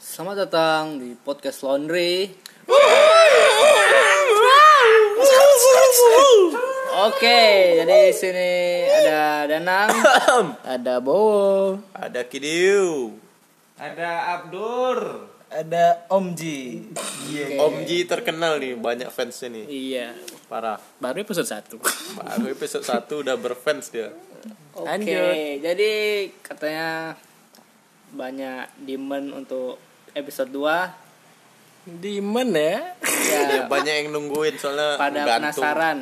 Selamat datang di podcast Laundry. Oke, jadi di sini ada Danang, ada Bowo, Ada Kidiu. Ada Abdur. ada Om Ji. Om Ji terkenal nih, banyak fansnya nih. iya, Parah. baru episode 1 Baru episode 1 udah berfans dia. Oke, Lanjut. jadi katanya banyak demand untuk episode 2 Demon ya. Ya, Ya, banyak yang nungguin soalnya pada gantung. penasaran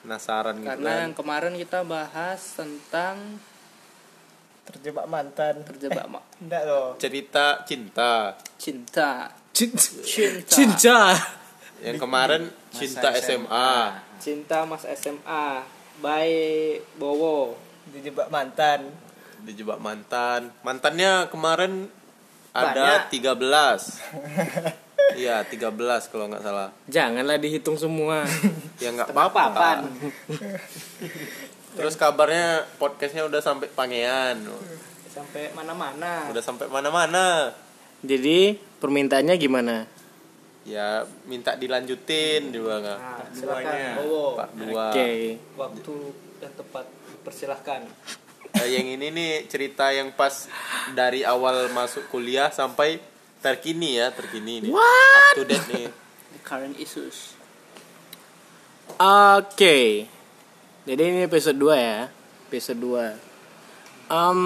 Penasaran gitu karena kan. yang kemarin kita bahas tentang Terjebak mantan. terjebak Enggak loh. Cerita cinta. cinta Cinta. cinta Cinta. Yang kemarin cinta SMA. cinta mas SMA by Bowo Dijebak mantan. Dijebak mantan. Mantannya kemarin ada 13. Iya, 13 kalau nggak salah. Janganlah dihitung semua. Ya nggak apa-apa. Terus kabarnya podcastnya udah sampai Pangean. sampai mana-mana Udah sampai mana-mana. Jadi permintaannya gimana? Ya minta dilanjutin juga nggak. nah, silakan Part 2 Oke. waktu yang tepat persilahkan yang ini nih cerita yang pas dari awal masuk kuliah sampai terkini ya, terkini nih. Up to date nih. the current issues Oke. Jadi ini episode 2 ya. Episode 2. Em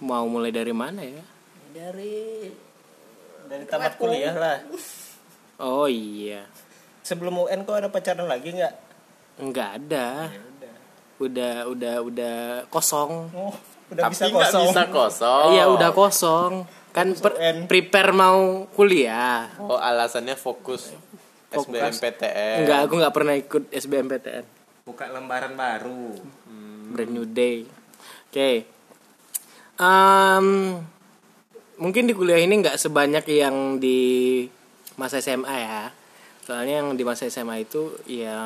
mau mulai dari mana ya? dari Dari tamat kuliah lah. Oh, iya. Sebelum UN kok ada pacaran lagi nggak? Enggak ada. Udah udah udah kosong. Oh, udah Tapi bisa nggak kosong. bisa kosong. Iya udah kosong. Kan per- prepare mau kuliah. Oh, alasannya fokus, SBMPTN. Enggak, aku nggak pernah ikut SBMPTN. Buka lembaran baru. Brand new day. Oke. Em, mungkin di kuliah ini nggak sebanyak yang di masa SMA ya. Soalnya yang di masa SMA itu ya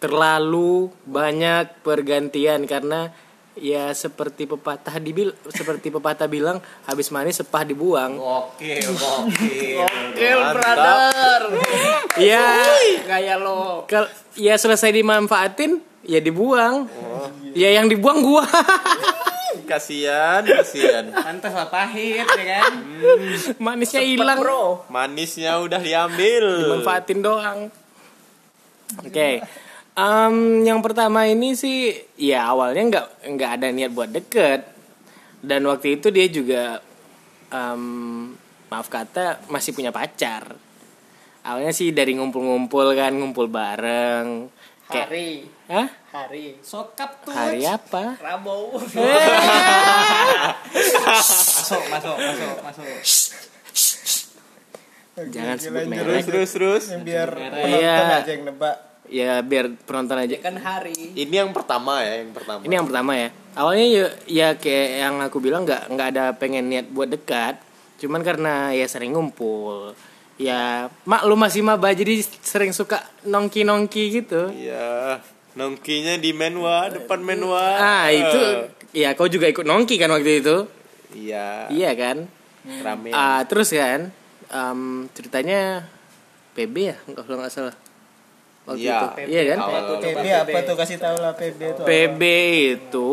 terlalu banyak pergantian karena ya seperti pepatah dibil seperti pepatah bilang habis manis sepah dibuang. Oke, oke. Kill brother Iya. gaya lo Kal ya selesai dimanfaatin ya dibuang. Ya yang dibuang gua. Kasihan, kasihan. Pantas lah pahit ya kan? Manisnya hilang. Manisnya udah diambil. Dimanfaatin doang. Oke. Em, yang pertama ini sih ya awalnya nggak nggak ada niat buat deket dan waktu itu dia juga em, maaf kata masih punya pacar. Awalnya sih dari ngumpul-ngumpul kan ngumpul bareng. Kayak, hari Hah? hari Sokap tuh. Hari apa? Rabu Masuk, masuk, masuk, masuk. Jangan sebut merek. Terus terus. Yang biar Iya. penonton aja yang nebak. Ya biar penonton aja. kan hari Ini yang pertama ya, yang pertama. Ini yang pertama ya. Awalnya ya, ya kayak yang aku bilang nggak nggak ada pengen niat buat dekat. Cuman karena ya sering ngumpul. Ya maklum masih maba jadi sering suka nongki nongki gitu. Iya. Nongkinya di menwa, depan menwa. Ah itu ya kau juga ikut nongki kan waktu itu. Iya. Iya kan. Rame. Ah terus kan em, ceritanya PB ya kalau nggak salah. Waktu Iya. itu. Iya kan. Awal PB apa tuh kasih tahu lah PB itu. apa? PB itu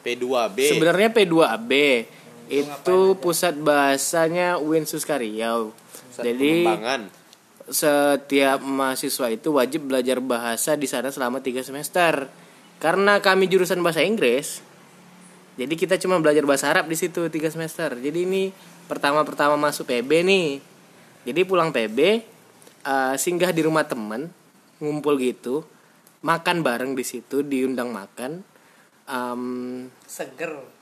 P2B. Sebenarnya P2AB itu pusat bahasanya UIN Suskariau. Pusat Jadi setiap mahasiswa itu wajib belajar bahasa di sana selama tiga semester. Karena kami jurusan bahasa Inggris, jadi kita cuma belajar bahasa Arab di situ tiga semester. Jadi ini pertama-pertama masuk PB nih. Jadi pulang PB, eh, singgah di rumah temen, ngumpul gitu, makan bareng di situ, diundang makan. Em, seger.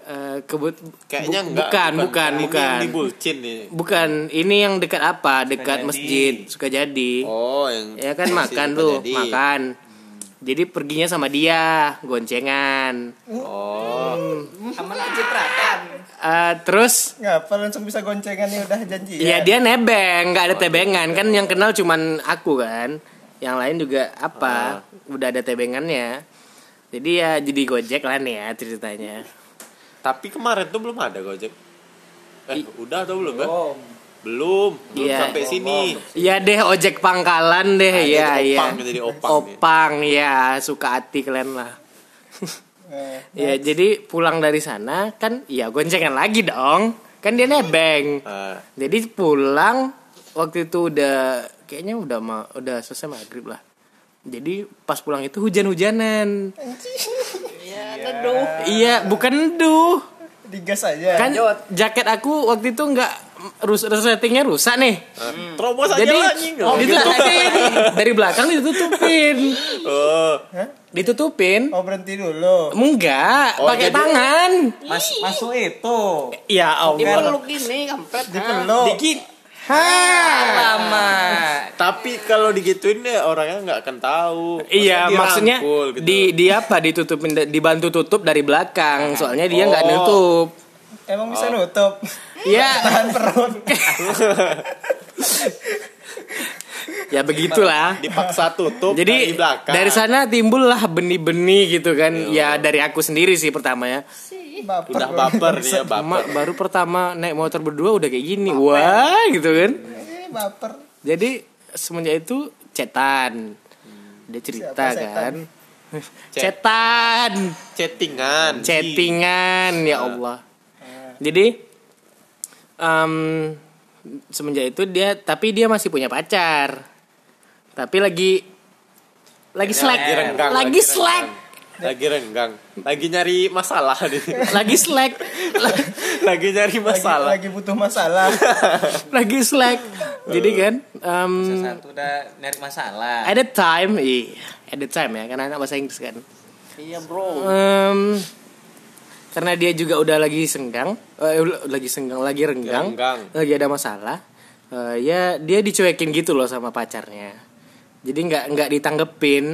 eh, kebut Kayaknya bu- enggak. bukan bukan. Ini bukan. yang di Bulcin nih. bukan ini yang dekat apa? Dekat Sukajadi. masjid Sukajadi Oh, yang ya kan makan tuh jadi. makan. Jadi perginya sama dia goncengan. Oh. sama cipratan Eh, terus? Ngapa langsung bisa goncengan nih? Udah janji ya dia nebeng nggak ada tebengan. kan yang kenal cuman aku kan yang lain juga apa udah ada tebengannya jadi ya jadi gojek lah nih ya ceritanya Tapi kemarin tuh belum ada Gojek. Eh, udah atau belum kan? Belum. Belum, belum Iya. sampai sini. Iya deh ojek pangkalan deh Ah, ya jadi ya. opang, jadi opang nih. Opang ya suka hati kalian lah. Eh, Ya jadi pulang dari sana kan ya goncengan lagi dong. Kan dia nebeng. Ah, Jadi pulang waktu itu udah kayaknya udah ma udah selesai maghrib lah. Jadi pas pulang itu hujan-hujanan. Ya, neduh. Iya, bukan neduh. digas aja. Kan jaket aku waktu itu nggak rus resletingnya rusak nih. terobos aja Jadi lah anjing. ditutupin dari belakang ditutupin. Oh, Ditutupin. Oh berhenti dulu. Enggak, Oh, pakai tangan. Mas, masuk itu. Ya Allah. Dipeluk gini kampret. Dipeluk. dikit. Lama. Tapi kalau digituin ya orangnya nggak akan tahu. Iya, maksudnya gitu. di di apa ditutupin dibantu tutup dari belakang. Soalnya dia nggak Oh. nutup. Emang bisa nutup. Iya, Tahan perut. ya begitulah. dipaksa tutup dari Jadi belakang. dari sana timbullah benih-benih gitu kan. Ya dari aku sendiri sih pertama ya. Baper. udah baper nih ya Ma- baper. baru pertama naik motor berdua udah kayak gini. Wah, gitu kan. Eh, baper. Jadi semenjak itu cetan. Dia cerita Siapa setan? kan. Cetan. Chattingan. Chattingan ya Allah. Jadi em, semenjak itu dia tapi dia masih punya pacar. Tapi lagi lagi slack, Lagi renggang, lagi lagi slack, Lagi renggang. Lagi nyari masalah nih. lagi slack, lagi nyari Lagi, masalah. lagi butuh masalah. lagi slack. Jadi kan em, Satu udah nyari masalah. at the time, iya, at the time ya, karena anak bahasa Inggris kan. Iya bro. Em, karena dia juga udah lagi senggang, eh, lagi senggang, lagi renggang, Renggang. lagi ada masalah. eh, ya dia dicuekin gitu loh sama pacarnya. Jadi nggak nggak ditanggepin.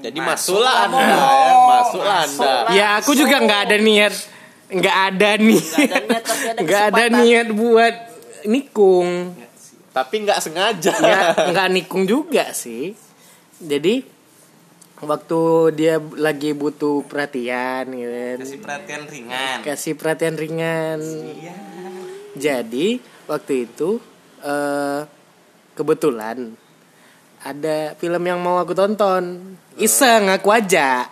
Jadi masuklah Anda ya, masuklah Anda. Ya aku juga nggak ada niat, nggak ada nih, Nggak ada ada nggak ada kesempatan. niat buat nikung. Tapi nggak sengaja. Nggak nggak nikung juga sih. Jadi waktu dia lagi butuh perhatian gitu kan. Kasih perhatian ringan. kasih perhatian ringan. Jadi waktu itu eh kebetulan ada film yang mau aku tonton. Iseng aku aja.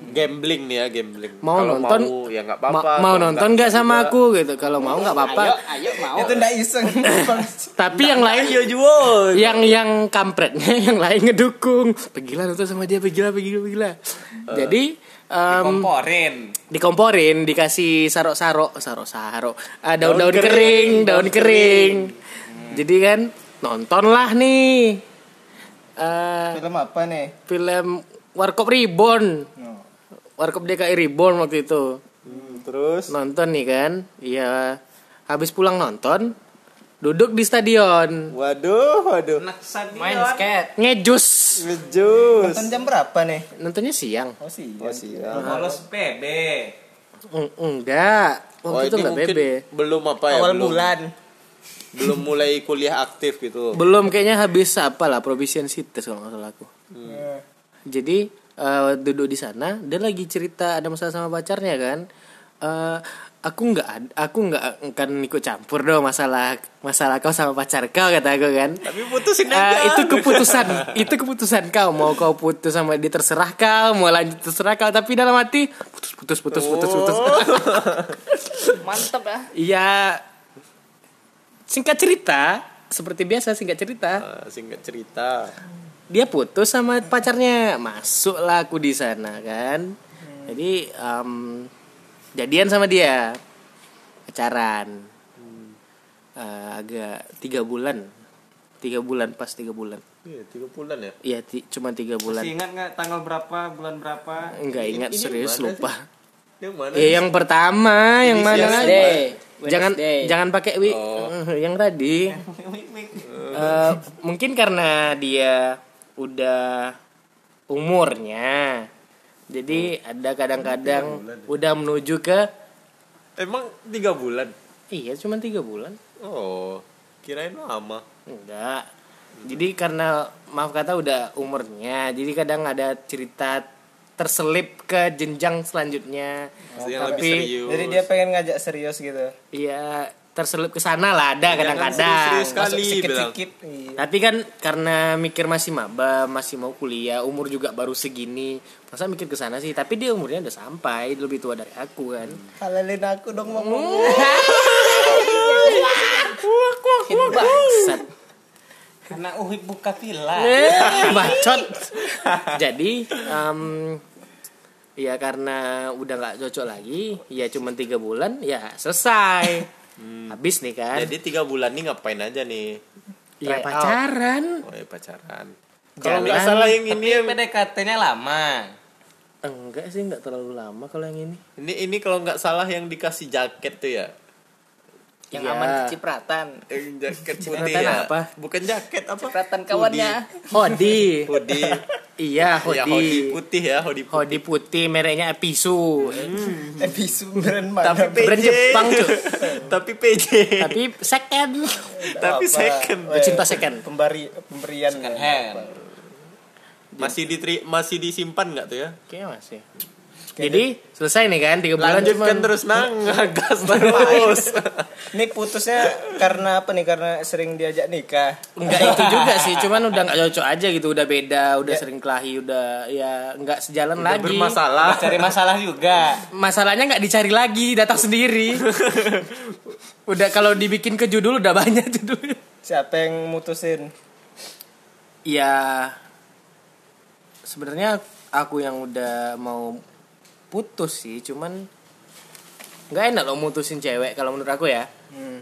Gambling nih ya, gambling. Mau Kalau nonton mau, ya nggak ma- apa-apa. mau Kalau nonton nggak sama juga. aku gitu. Kalau mau nggak apa-apa. ayo mau. Itu ndak iseng. Tapi yang lain Ayo jual. yang yang kampretnya yang lain ngedukung. Pergilah nonton sama dia, pergilah, pergilah, pergilah. Jadi em, Komporin. dikomporin dikasih sarok-sarok sarok-sarok ah, daun-daun Daun kering, kering, daun daun kering jadi kan nontonlah nih eh Film apa nih? film Warkop Reborn Warkop DKI Reborn waktu itu Hmm, terus nonton nih kan iya habis pulang nonton duduk di stadion waduh, waduh. Anak stadion. Main skate. ngejus Ngejus. Nonton jam berapa nih? nontonnya siang Oh sih. Oh, siap. Bolos PB. Eng- enggak Oh, waktu itu ini enggak bebe belum apa ya? Awal belum, bulan. Belum mulai kuliah aktif gitu. belum kayaknya habis apa lah proficiency test kalau nggak salah aku Hmm. Jadi eh, duduk di sana dia lagi cerita ada masalah sama pacarnya kan. Eh, aku nggak aku nggak akan ikut campur dong masalah masalah kau sama pacar kau kata aku kan. Tapi putusin Eh, aja. itu keputusan itu keputusan kau. Mau kau putus sama dia terserah kau. Mau lanjut terserah kau. Tapi dalam hati putus putus putus putus putus. Mantep ya. iya. Singkat cerita seperti biasa singkat cerita. Ah, singkat cerita. Dia putus sama pacarnya masuklah aku di sana kan jadi em, jadian sama dia pacaran Eh, agak tiga bulan tiga bulan pas tiga bulan Iya, tiga bulan ya. iya cuma tiga bulan Masih ingat nggak tanggal berapa, bulan berapa? nggak ingat Ini serius mana lupa Yang mana? ya yang pertama yang mana lagi Wednesday. jangan Wednesday. jangan pakai wi Oh. yang tadi Eh, mungkin karena dia udah umurnya jadi ada kadang-kadang udah menuju ke Emang tiga bulan? iya cuma tiga bulan Oh, kirain lama. enggak jadi karena maaf kata udah umurnya jadi kadang ada cerita terselip ke jenjang selanjutnya. yang lebih Tapi serius Jadi dia pengen ngajak serius gitu. iya terselip ke sana lah ada kadang-kadang. serius sekali Masuk bilang. sikit-sikit. Iya. Tapi kan karena mikir masih maba, masih mau kuliah, umur juga baru segini. Masa mikir ke sana sih? Tapi dia umurnya udah sampai, dia lebih tua dari aku kan. Halalin aku dong ngomong. Bangsat. Karena Uhik buka villa. Eh, Bacot. Jadi, em, ya karena udah nggak cocok lagi, ya cuma tiga bulan, ya selesai. Habis nih kan? jadi tiga bulan nih ngapain aja nih ya out. pacaran. oh ya pacaran kalau Jangan. nggak salah yang ini Ini yang PDKT-nya lama. Enggak sih, nggak terlalu lama kalau yang ini. ini ini kalau nggak salah yang dikasih jaket tuh ya Yang Iya. aman kecipratan. jaket Cipratan putih ya apa? bukan jaket apa Cipratan kawannya. Hodi. hoodie iya, ya hoodie hodi. putih ya hoodie putih Hodi putih mereknya Episu. Eh bisu brand mana? tapi PJ Brand Jepang, Cuk. tapi PJ Tapi second. tapi Apa? second Weh, Cinta second. Pemberi pemberian Second hand. masih diteri masih disimpan nggak tuh ya Kayaknya masih. Jadi selesai nih kan tiga bulan lanjutkan cuman- terus nang gas terus Ini putusnya karena apa nih? Karena sering diajak nikah. Enggak itu juga sih, cuman udah nggak cocok aja gitu, udah beda, udah sering kelahi, udah ya nggak sejalan Udah lagi. bermasalah Cari masalah juga. Masalahnya nggak dicari lagi, datang sendiri. udah kalau dibikin ke judul udah banyak judulnya. Siapa yang mutusin? Ya sebenarnya aku yang udah mau putus sih, cuman nggak enak loh mutusin cewek kalau menurut aku ya.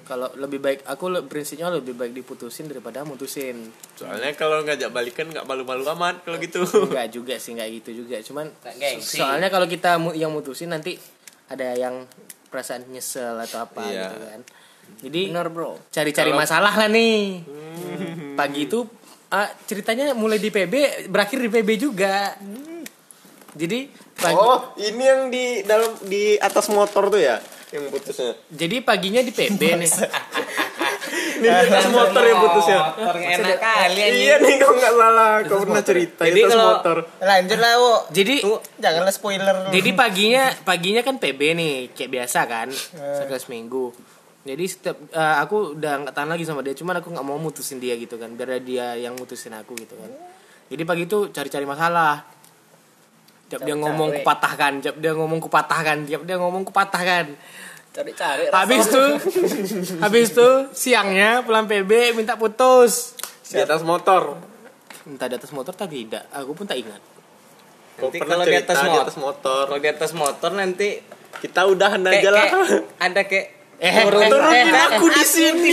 Kalau lebih baik aku le- prinsipnya lebih baik diputusin daripada mutusin. soalnya kalau ngajak balikan nggak malu-malu amat kalau gitu Enggak juga sih, enggak gitu juga. Cuman Nggak gengsi. soalnya kalau kita mu- yang mutusin nanti ada yang perasaan nyesel atau apa Iya. gitu kan. Jadi Bener bro. cari-cari Kalau- masalah lah nih. Pagi itu ah, ceritanya mulai di PB berakhir di PB juga. Jadi pagi, oh ini yang di dalam di atas motor tuh ya yang putusnya jadi paginya di PB nih. ini di atas motor yang putusnya Motor enak kali anjing. iya nih kalau nggak salah kau pernah cerita Jadi di atas kalau- motor Lanjut lah, Wo. Jadi Janganlah spoiler. Jadi paginya paginya kan PB nih kayak biasa kan sekali seminggu. Jadi setiap eh, aku udah nggak tahan lagi sama dia, cuman aku nggak mau mutusin dia gitu kan, biar dia yang mutusin aku gitu kan. Jadi pagi itu cari-cari masalah. Tiap dia ngomong kupatahkan, tiap dia ngomong kupatahkan, tiap dia ngomong kupatahkan. Cari-cari. Habis tuh, habis tuh siangnya pulang PB minta putus. di atas motor Entah di atas motor tak tidak, aku pun tak ingat. Nanti kalau di atas di motor. atas motor Kalau di atas motor nanti kita udahan kayak, aja lah kayak ada kayak Eh, turunin, turunin eh, aku di sini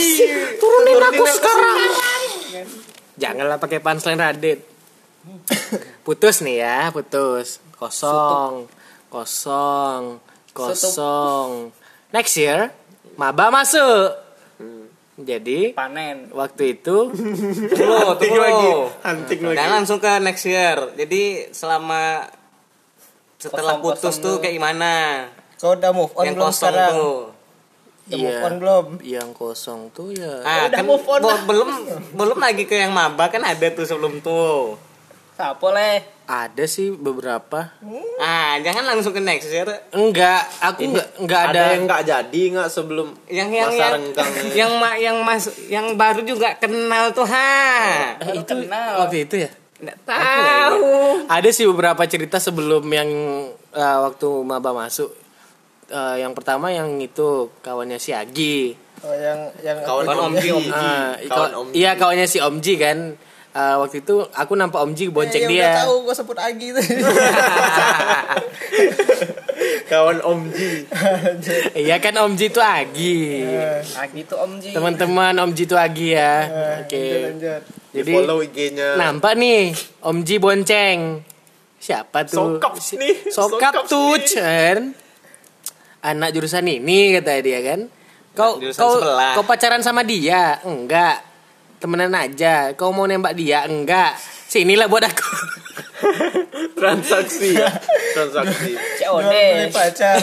Turunin aku sekarang. Janganlah pakai punchline Radit. Putus nih ya, putus. Kosong. Kosong. Kosong. Next year maba masuk. Jadi Panen. waktu itu Tunggu, Hunting tunggu. lagi hunting lagi Dan langsung ke next year. Jadi selama setelah Kosong-kosong putus tuh dulu. kayak gimana? Kau udah move on yang belum kosong sekarang? tuh. Udah Iya. move on belum? yang kosong tuh ya Ah, udah kan move on belum belum lagi ke yang maba kan ada tuh sebelum tuh. Siapa leh? Ada sih beberapa. Ah, jangan langsung ke next year. Enggak, aku enggak enggak ada, ada, yang nggak jadi nggak sebelum Yang yang masa yang renggang yang ma- yang mas yang baru juga kenal tuh ha. Eh, itu kenal. waktu itu ya. Nggak tahu. Ada sih beberapa cerita sebelum yang eh, waktu maba masuk. Eh, yang pertama yang itu kawannya si Agi. Oh, yang yang kawan Kawan Om Om Ji. Ah, kawan kaw- Om Iya kawannya si Om Ji kan. Eh, waktu itu aku nampak Om Ji bonceng Eh, dia. Udah tahu gua sebut Agi tuh. kawan Om Ji Iya kan Om Ji itu Agi. Agi tuh Om Ji. Teman-teman Om Ji itu Agi ya. Eh, Oke. lanjut, lanjut. di Jadi follow IG-nya nampak nih Om Ji bonceng. Siapa tuh? Sokap nih, Sokap sokap tuh. Chen. Anak jurusan ini kata dia kan. Kau Jurusan kau sebelah. kau pacaran sama dia? Enggak. Temenan aja. Kau mau nembak dia? Enggak. Sinilah buat aku. transaksi ya transaksi COD. beli pacar.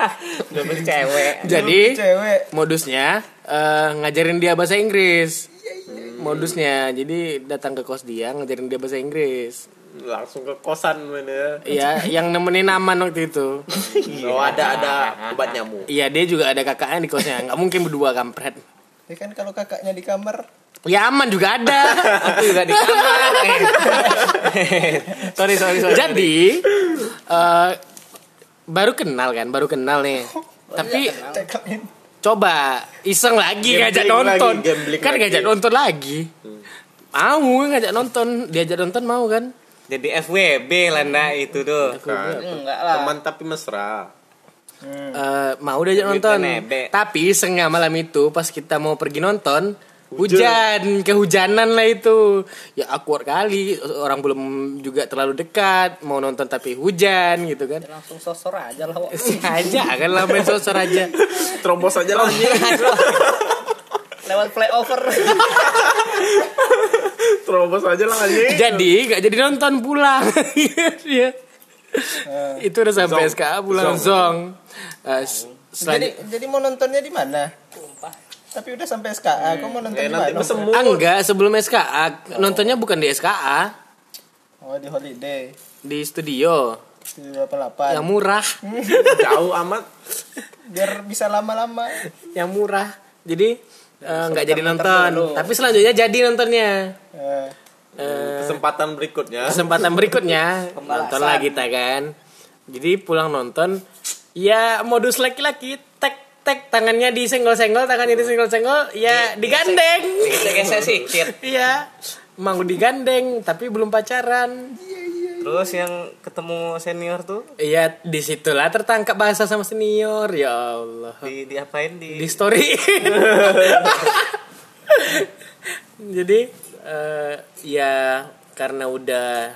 Beli cewek. Jadi cewek. modusnya eh, ngajarin dia bahasa Inggris. Modusnya. Jadi datang ke kos dia ngajarin dia bahasa Inggris. langsung ke kosan mana Iya, yang nemenin aman waktu itu. oh ada ada obat nyamuk Iya, dia juga ada kakaknya di kosnya. Nggak mungkin berdua kampret. Ya kan kalau kakaknya di kamar Ya aman juga ada. Aku juga di kamar. sorry, sorry, sorry. Jadi eh, baru kenal kan, baru kenal nih. Tapi ceklin. coba iseng lagi ngajak Gambling nonton. lagi, kan lagi. ngajak nonton lagi. Mau ngajak nonton, diajak nonton mau kan? Jadi FWB Landa itu tuh. Kan. Enggak lah. teman tapi mesra Eh, mau diajak nonton. Tapi isengnya malam itu pas kita mau pergi nonton hujan, kehujanan lah itu. Ya awkward kali, orang belum juga terlalu dekat, mau nonton tapi hujan gitu kan. Langsung sosor aja lah. Aja kan lah main sosor aja. terobos aja lah Lewat flyover. terobos aja lah anjing jadi gak jadi nonton pulang. Iya. itu udah sampai Zong. SKA pulang zong. Eh, s- Jadi jadi mau nontonnya di mana? Tapi udah sampai SKA, kok mau nonton eh, di nanti mana? Ah, enggak, sebelum SKA nontonnya bukan di SKA, Oh di holiday. Di studio. Di 88. yang murah. jauh amat. Biar bisa lama-lama. yang murah. Jadi eh, nggak jadi nonton. tapi selanjutnya jadi nontonnya. Eh, Eh, kesempatan berikutnya. kesempatan berikutnya. Nonton lah kita kan? Jadi pulang nonton. Ya modus laki-laki tek tangannya disenggol-senggol tangannya disenggol-senggol ya digandeng sikit. iya mau digandeng tapi belum pacaran Terus yang ketemu senior tuh iya di situlah tertangkap bahasa sama senior ya Allah di diapain di, di story jadi eh, ya karena udah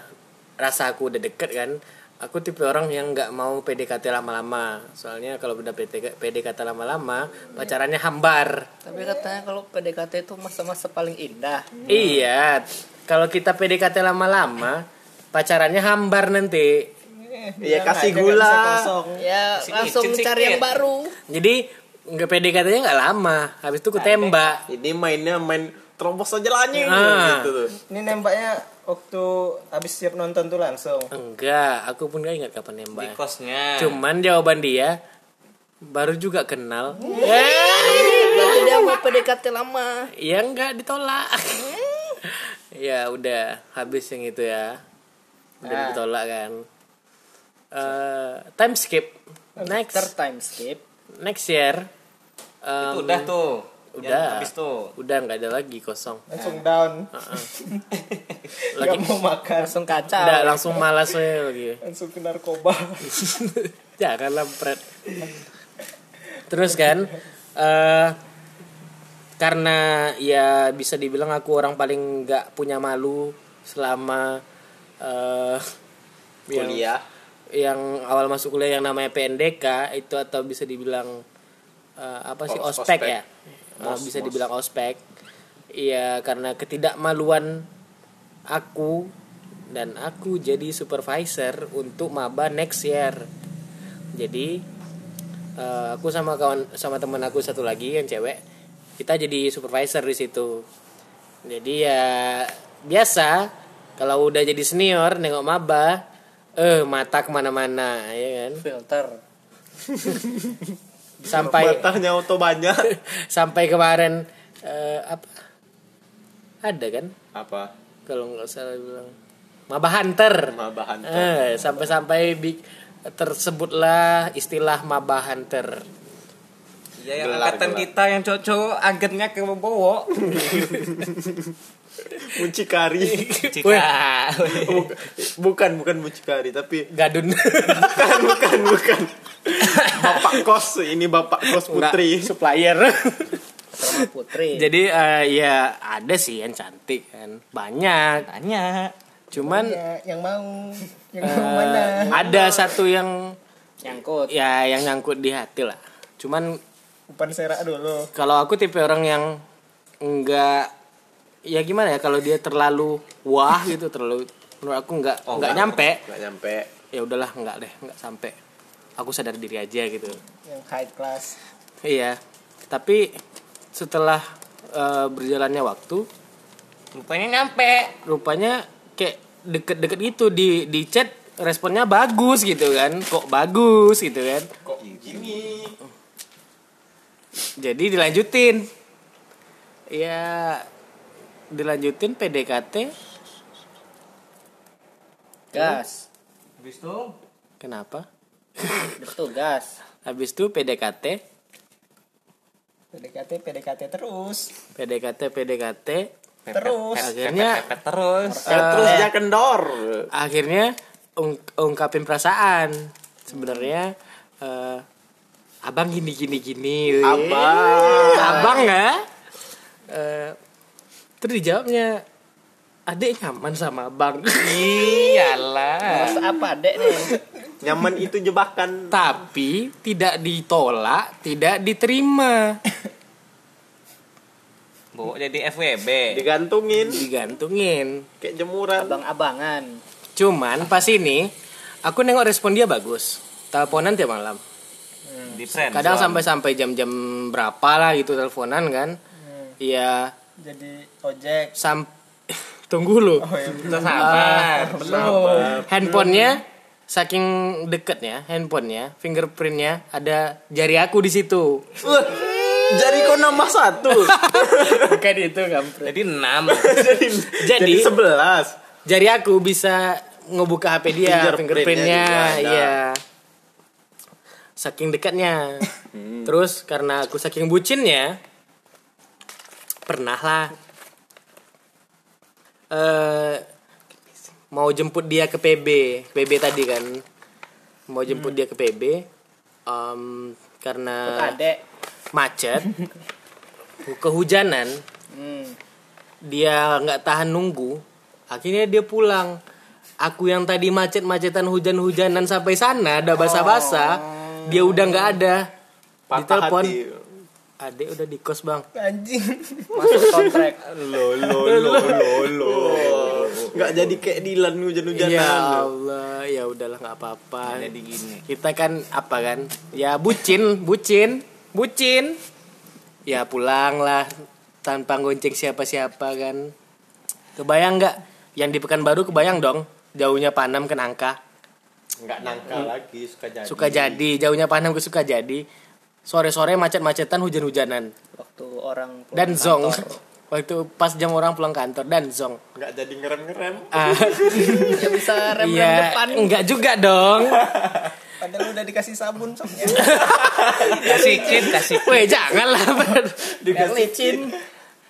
rasa aku udah deket kan aku tipe orang yang nggak mau PDKT lama-lama. Soalnya kalau udah PDK PDKT lama-lama pacarannya hambar. Tapi katanya kalau PDKT itu masa-masa paling indah. iya. Kalau kita PDKT lama-lama pacarannya hambar nanti. Iya, kasih gula. Ya langsung cari yang baru. jadi nggak PDKT-nya nggak lama. Habis itu ku tembak. Ini mainnya main terobos aja lah anjing. Ah. gitu tuh. Ini nembaknya waktu habis siap nonton tuh langsung. enggak aku pun nggak ingat kapan di nembak kosnya. Cuman jawaban dia baru juga kenal. Berarti dia mau PDKT lama. Ya enggak ditolak. ya udah habis yang itu ya. Udah ditolak kan. Eh, time skip. Next Third time skip. next year. em, itu udah tuh. Udah. Yang habis tuh. Udah nggak ada lagi kosong. Langsung down. Lagi Gak mau makan. Langsung kacau. udah langsung malas aja lagi. Langsung ke narkoba. Jangan lampret. Terus kan eh karena ya bisa dibilang aku orang paling nggak punya malu selama yang, kuliah yang awal masuk kuliah yang namanya PNDK itu atau bisa dibilang eh, apa sih ospek, ospek. ya Mos, bisa mos. dibilang ospek Iya karena ketidakmaluan aku dan aku jadi supervisor untuk maba next year jadi eh, aku sama kawan sama temen aku satu lagi yang cewek kita jadi supervisor di situ jadi ya biasa kalau udah jadi senior nengok maba eh mata ke mana-mana ya kan Filter. sampai matanya auto banyak. sampai kemarin eh, apa? Ada kan? Apa? Kalau nggak salah bilang maba hunter. Maba hunter. Eh, sampai-sampai bi- tersebutlah istilah maba hunter Ya yang Gelar, angkatan gelar. kita yang cocok agennya ke Bowo. mucikari Cika. bukan bukan bukan mucikari tapi gadun bukan bukan bukan bapak kos ini bapak kos putri Nggak, supplier Sama Putri. jadi eh, ya ada sih yang cantik kan banyak Tanya. cuman Ya, yang mau. Yang mau mana? ada satu yang Nyangkut. ya yang nyangkut di hati lah cuman Umpan serak dulu. kalau aku tipe orang yang enggak ya gimana ya kalau dia terlalu wah gitu terlalu menurut aku enggak Oh, enggak nggak. nyampe nggak nyampe ya udahlah enggak deh enggak sampai aku sadar diri aja gitu Yang high class. iya tapi setelah eh, berjalannya waktu Rupanya nyampe. rupanya kayak deket-deket gitu di di chat responnya bagus gitu kan kok bagus gitu kan Kok gini? Jadi dilanjutin. Ya dilanjutin PDKT gas. Habis itu kenapa? Betul gas. Habis itu PDKT PDKT PDKT terus. PDKT PDKT terus. Akhirnya pepet terus. Terus dia kendor. akhirnya ung- ungkapin perasaan. Sebenarnya eh, abang gini gini gini. Abang. abang nggak Eh, terus dijawabnya adek nyaman sama abang. Iyalah. Terus apa dek nih? Nyaman itu jebakan. tapi tidak ditolak tidak diterima. Bu, jadi FWB. Digantungin. Digantungin. Kayak jemuran. abang-abangan. Cuman pas ini aku nengok respon dia bagus. Teleponan tiap malam Di friend. kadang sampai-sampai jam-jam berapa lah gitu teleponan kan Iya jadi ojek sam tunggu lu oh ya belum sabar. belum handphonenya saking deketnya handphonenya fingerprintnya ada jari aku di situ Jari kau nambah satu. bukan itu kampret Jadi 6. jadi, Jadi- jadi sebelas. jari aku bisa ngebuka HP dia Fingerprintnya fingerprintnya iya saking dekatnya. Terus karena aku saking bucinnya pernah lah eh mau jemput dia ke PB PB tadi kan? Mau jemput dia ke PB em, karena adek. macet kehujanan hmm. dia nggak tahan nunggu akhirnya dia pulang. Aku yang tadi macet-macetan hujan-hujanan sampai sana ada basa-basa dia udah nggak ada. Patah ditelepon adek udah di kos bang. Anjing. Masuk kontrak. Lo lo lo lo lo. Nggak jadi kayak Dilan hujan-hujanan. ya Allah ya udahlah nggak apa-apa. Jadi gini. kita kan apa kan? Ya bucin bucin bucin. Ya pulang lah tanpa gonceng siapa-siapa kan. Kebayang nggak? Yang di Pekanbaru kebayang dong. Jauhnya Panam ke Nangka Nggak nangka lagi suka jadi. suka jadi jauhnya Panam ke suka jadi sore-sore macet-macetan hujan-hujanan waktu orang pulang dan zong kantor. waktu pas jam orang pulang kantor dan zong Nggak jadi ngerem-ngerem. ah, ya bisa rem rem iya depan enggak juga dong padahal udah dikasih sabun soknya Kasih kit, kasih. Weh janganlah biar licin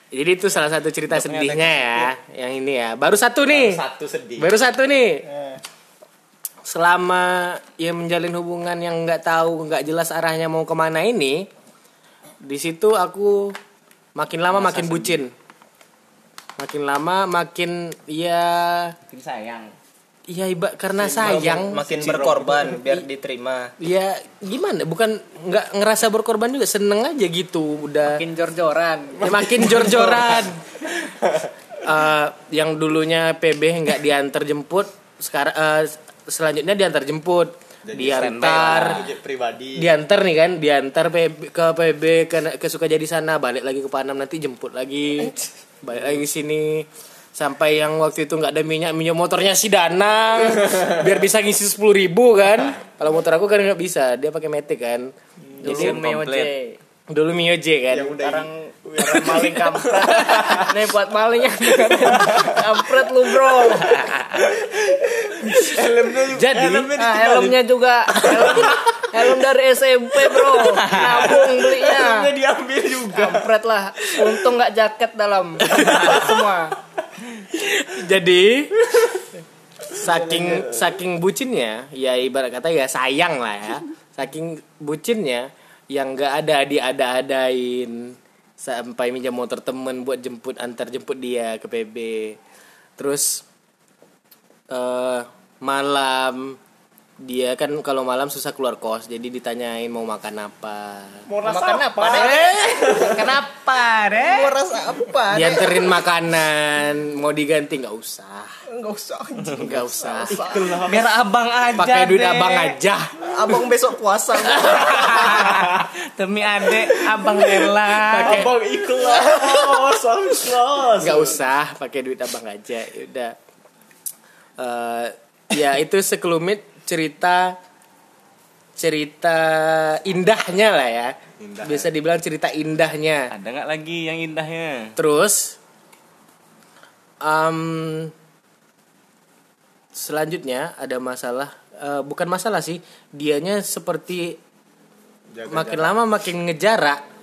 Jadi itu salah satu cerita sedihnya ya, yang ini ya. Baru satu nih. Satu sedih. Baru satu nih. Eh, Selama ya menjalin hubungan yang nggak tahu, nggak jelas arahnya mau ke mana ini, di situ aku makin lama makin bucin. Makin lama makin ya Bikin sayang. ya iba karena sayang. makin berkorban biar diterima Ya gimana? Bukan nggak ngerasa berkorban juga, seneng aja gitu. Udah makin jor-joran Ya, makin jor-joran. Eh, yang dulunya PB nggak diantar jemput, sekarang eh, selanjutnya diantar jemput, diantar, Ojek pribadi. diantar nih kan, diantar PB, ke PB ke, ke Sukajadi sana, balik lagi ke Panam nanti jemput lagi, balik lagi sini. Sampai yang waktu itu nggak ada minyak minyak motornya si Danang biar bisa ngisi sepuluh ribu kan. Kalau motor aku kan nggak bisa dia pakai metik kan. Jadi Mio. J. dulu Mio J kan. Yang sekarang maling kampret. Nih buat maling ya kampret lu bro helmnya juga. Jadi, helmnya nah, helmnya juga helm, helm dari SMP bro nabung belinya Helmnya diambil juga. kampret lah untung nggak jaket dalam semua Jadi saking saking bucinnya, ya ibarat kata ya sayang lah ya. Saking bucinnya yang nggak ada diada-adain sampai minjam motor temen buat jemput antar jemput dia ke PB. Terus eh malam. Dia kan kalau malam susah keluar kos jadi ditanyain mau makan apa. Mau rasa makan apa? deh kenapa deh mau rasa apa deh dianterin makanan mau diganti nggak usah. Nggak usah anjing. nggak usah. Biar abang aja. pakai duit deh. abang aja. Abang besok puasa Demi adek, abang rela. Pakai- Abang ikhlas. nggak usah pakai duit abang aja. Ya udah. Eh, ya itu sekelumit cerita cerita indahnya lah ya. Indah, Bisa dibilang cerita indahnya. Ada nggak lagi yang indahnya? Terus em, selanjutnya ada masalah eh, bukan masalah sih, dianya seperti Jaga makin lama makin ngejarak.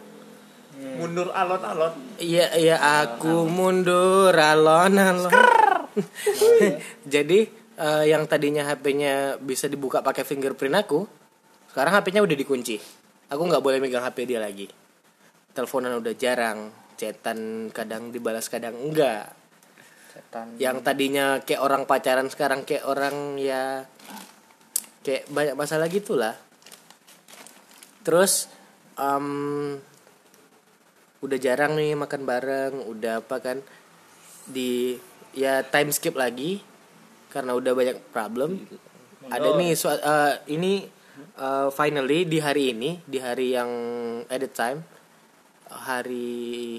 mundur alon-alon Iya iya aku mundur alon-alon. Jadi eh, yang tadinya HP-nya bisa dibuka pakai fingerprint aku, sekarang HP-nya udah dikunci. Aku nggak boleh megang HP dia lagi. Teleponan udah jarang, chatan kadang dibalas kadang enggak. Setan. Yang tadinya kayak orang pacaran sekarang kayak orang ya kayak banyak masalah gitulah. Terus em, udah jarang nih makan bareng, udah apa kan di ya time skip lagi karena udah banyak problem. Ada nih sua- eh, ini eh, finally di hari ini, di hari yang edit time hari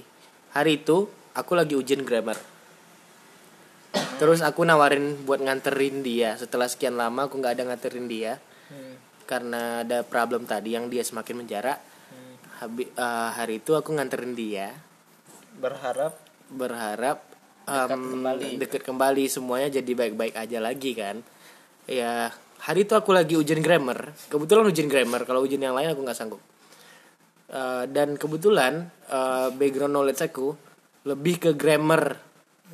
hari itu aku lagi ujian grammar. Terus aku nawarin buat nganterin dia. Setelah sekian lama aku nggak ada nganterin dia karena ada problem tadi yang dia semakin menjarak. Habi- eh, hari itu aku nganterin dia Berharap berharap Dekat em, kembali. deket kembali semuanya jadi baik-baik aja lagi kan? Ya hari itu aku lagi ujian grammar. Kebetulan ujian grammar kalau ujian yang lain aku nggak sanggup. Eh, dan kebetulan eh, background knowledge aku lebih ke grammar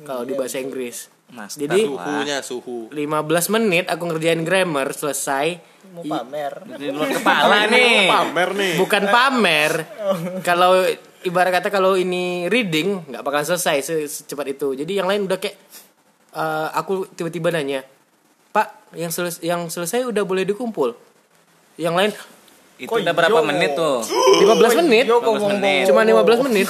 kalau di bahasa Inggris. Master jadi suhunya suhu. 15 menit aku ngerjain grammar selesai. Mau pamer. Di luar kepala nih. pamer nih. Bukan pamer. Kalau ibarat kata kalau ini reading nggak bakal selesai se- secepat itu. Jadi yang lain udah kayak eh, aku tiba-tiba nanya pak yang selesai yang selesai udah boleh dikumpul? Yang lain Itu udah berapa menit tuh? 15 menit? Yo, kok 15 menit. cuma 15 menit.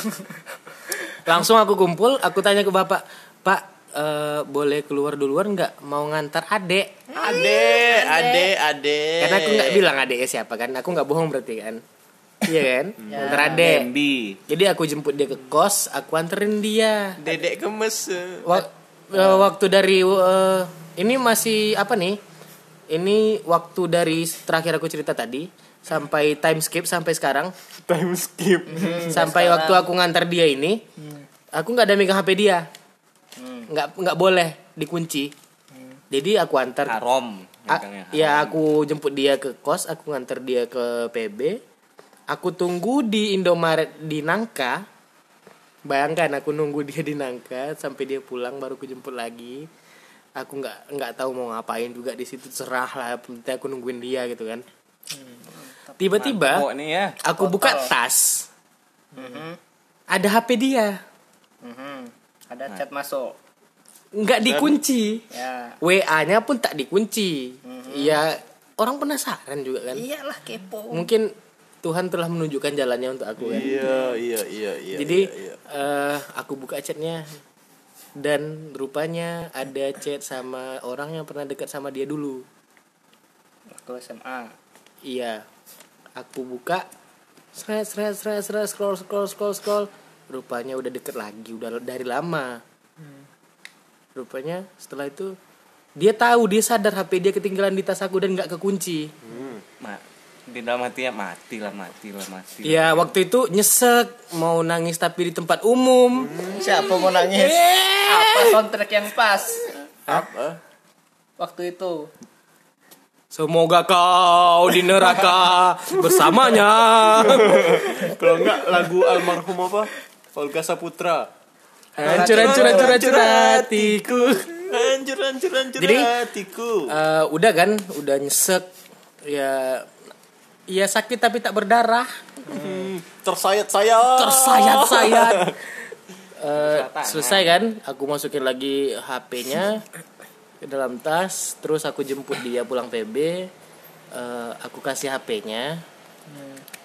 Langsung aku kumpul aku tanya ke bapak pak eh, boleh keluar duluan nggak? Mau ngantar adek ade ade ade karena aku nggak bilang adeknya siapa kan aku nggak bohong berarti kan iya kan Bambi. Jadi aku jemput dia ke kos, aku anterin dia. dedek gemes Wak- eh, waktu dari eh, ini masih apa nih? Ini waktu dari terakhir aku cerita tadi sampai time skip sampai sekarang, time skip sampai waktu aku ngantar dia ini, aku nggak ada megang HP dia, nggak nggak boleh dikunci. Jadi aku antar Harom. A- megangnya. ya aku jemput dia ke kos, aku nganter dia ke PB. Aku tunggu di Indomaret di Nangka. Bayangkan aku nunggu dia di Nangka sampai dia pulang baru aku jemput lagi. Aku nggak nggak tahu mau ngapain juga di situ cerah lah, penting aku nungguin dia gitu kan. Tiba-tiba Mantap, nih ya. aku buka tas. Ada HP dia, Mhm. Ada chat masuk. nggak dikunci. Ya. WA-nya pun tak dikunci. Ya orang penasaran juga kan. Iyalah kepo. mungkin Tuhan telah menunjukkan jalannya untuk aku kan. iya iya iya iya Jadi iya, iya. eh, aku buka chatnya dan rupanya ada chat sama orang yang pernah dekat sama dia dulu. Waktu SMA. Iya, aku buka, seret seret seret seret scroll scroll scroll scroll. Rupanya udah deket lagi, udah dari lama. Rupanya setelah itu dia tahu dia sadar HP dia ketinggalan di tas aku dan nggak kekunci. Ma, di dalam hati ya mati lah, mati lah, mati. Iya waktu itu nyesek mau nangis tapi di tempat umum. Siapa mau nangis? Apa soundtrack yang pas? apa Waktu itu. Semoga kau di neraka bersamanya. kalau enggak lagu almarhum apa Olga Saputra Hancur hancur hancur hancur hatiku. hancur hancur hancur Jadi, hatiku Eh, udah kan, udah nyesek. Ya, ya sakit tapi tak berdarah. Hmm, tersayat-sayat Tersayat-sayat. Eh, selesai kan? Aku masukin lagi HP-nya ke dalam tas. Terus aku jemput dia pulang PB. Eh, aku kasih HP-nya.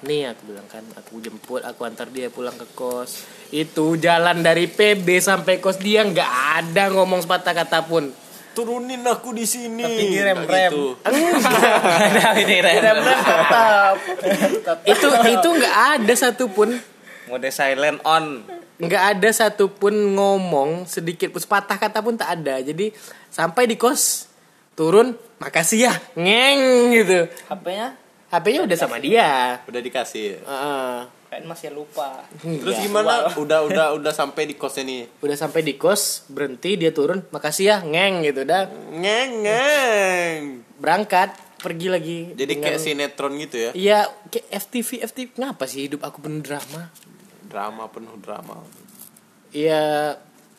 Nih aku bilang kan, aku jemput, aku antar dia pulang ke kos. Itu jalan dari PB sampai kos dia nggak ada ngomong sepatah kata pun. Turunin aku di sini Tapi gitu. Ada ini Ren. Tetap. Tetap. itu itu nggak ada satupun Mode silent on. nggak ada satupun ngomong sedikit pun sepatah kata pun tak ada jadi sampai di kos turun makasih ya ngeng gitu HP-nya HP-nya udah sama dia Udah dikasih. Heeh. Kan masih lupa. Terus Iya. gimana? Udah udah udah sampai di kosnya nih. udah sampai di kos berhenti dia turun makasih ya ngeng gitu dah Ngeng ngeng. berangkat pergi lagi Jadi kayak Dengan- sinetron gitu ya. Iya, kayak FTV, FTV. Ngapa sih hidup aku penuh drama? Drama penuh drama. Iya,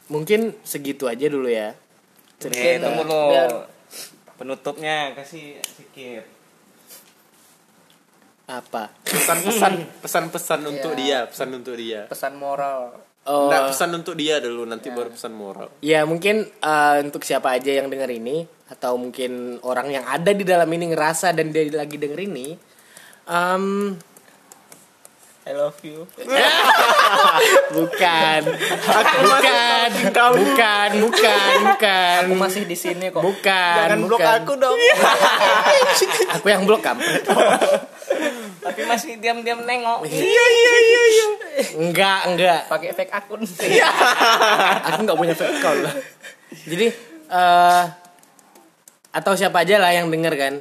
mungkin segitu aja dulu ya. Oke, Cerita. tunggu lo. Penutupnya kasih sedikit. Apa? Pesan-pesan pesan-pesan untuk dia, pesan untuk dia. Pesan moral. Oh, Nggak, pesan untuk dia dulu nanti baru pesan moral. ya mungkin eh, untuk siapa aja yang denger ini atau mungkin orang yang ada di dalam ini ngerasa dan dia lagi denger ini, em, I love you. bukan, bukan, bukan, bukan, bukan, Aku masih di sini kok. bukan, Jangan blok bukan. aku dong. Aku yang blok kampret. Tapi masih diam-diam nengok. Enggak, enggak. Pakai fake akun. aku nggak punya fake account lah jadi eh atau siapa aja lah yang denger kan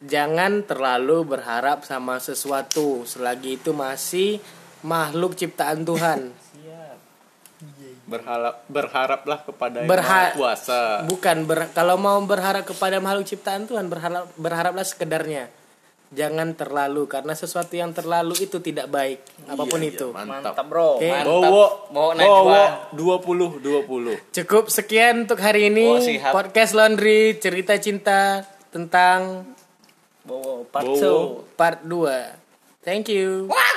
jangan terlalu berharap sama sesuatu selagi itu masih makhluk ciptaan Tuhan Berharap berharaplah kepada yang Berha- Maha kuasa. bukan ber- kalau mau berharap kepada makhluk ciptaan Tuhan berharap berharaplah sekedarnya jangan terlalu karena sesuatu yang terlalu itu tidak baik apa pun Iya, iya, itu mantap. Mantap, Bro. Oke. Mantap. Bowo, Bowo Bowo, Najwa. 20 20. cukup sekian untuk hari ini Oh, siap. podcast laundry cerita cinta tentang Bowo, part Bowo. two. part 2 thank you Wah,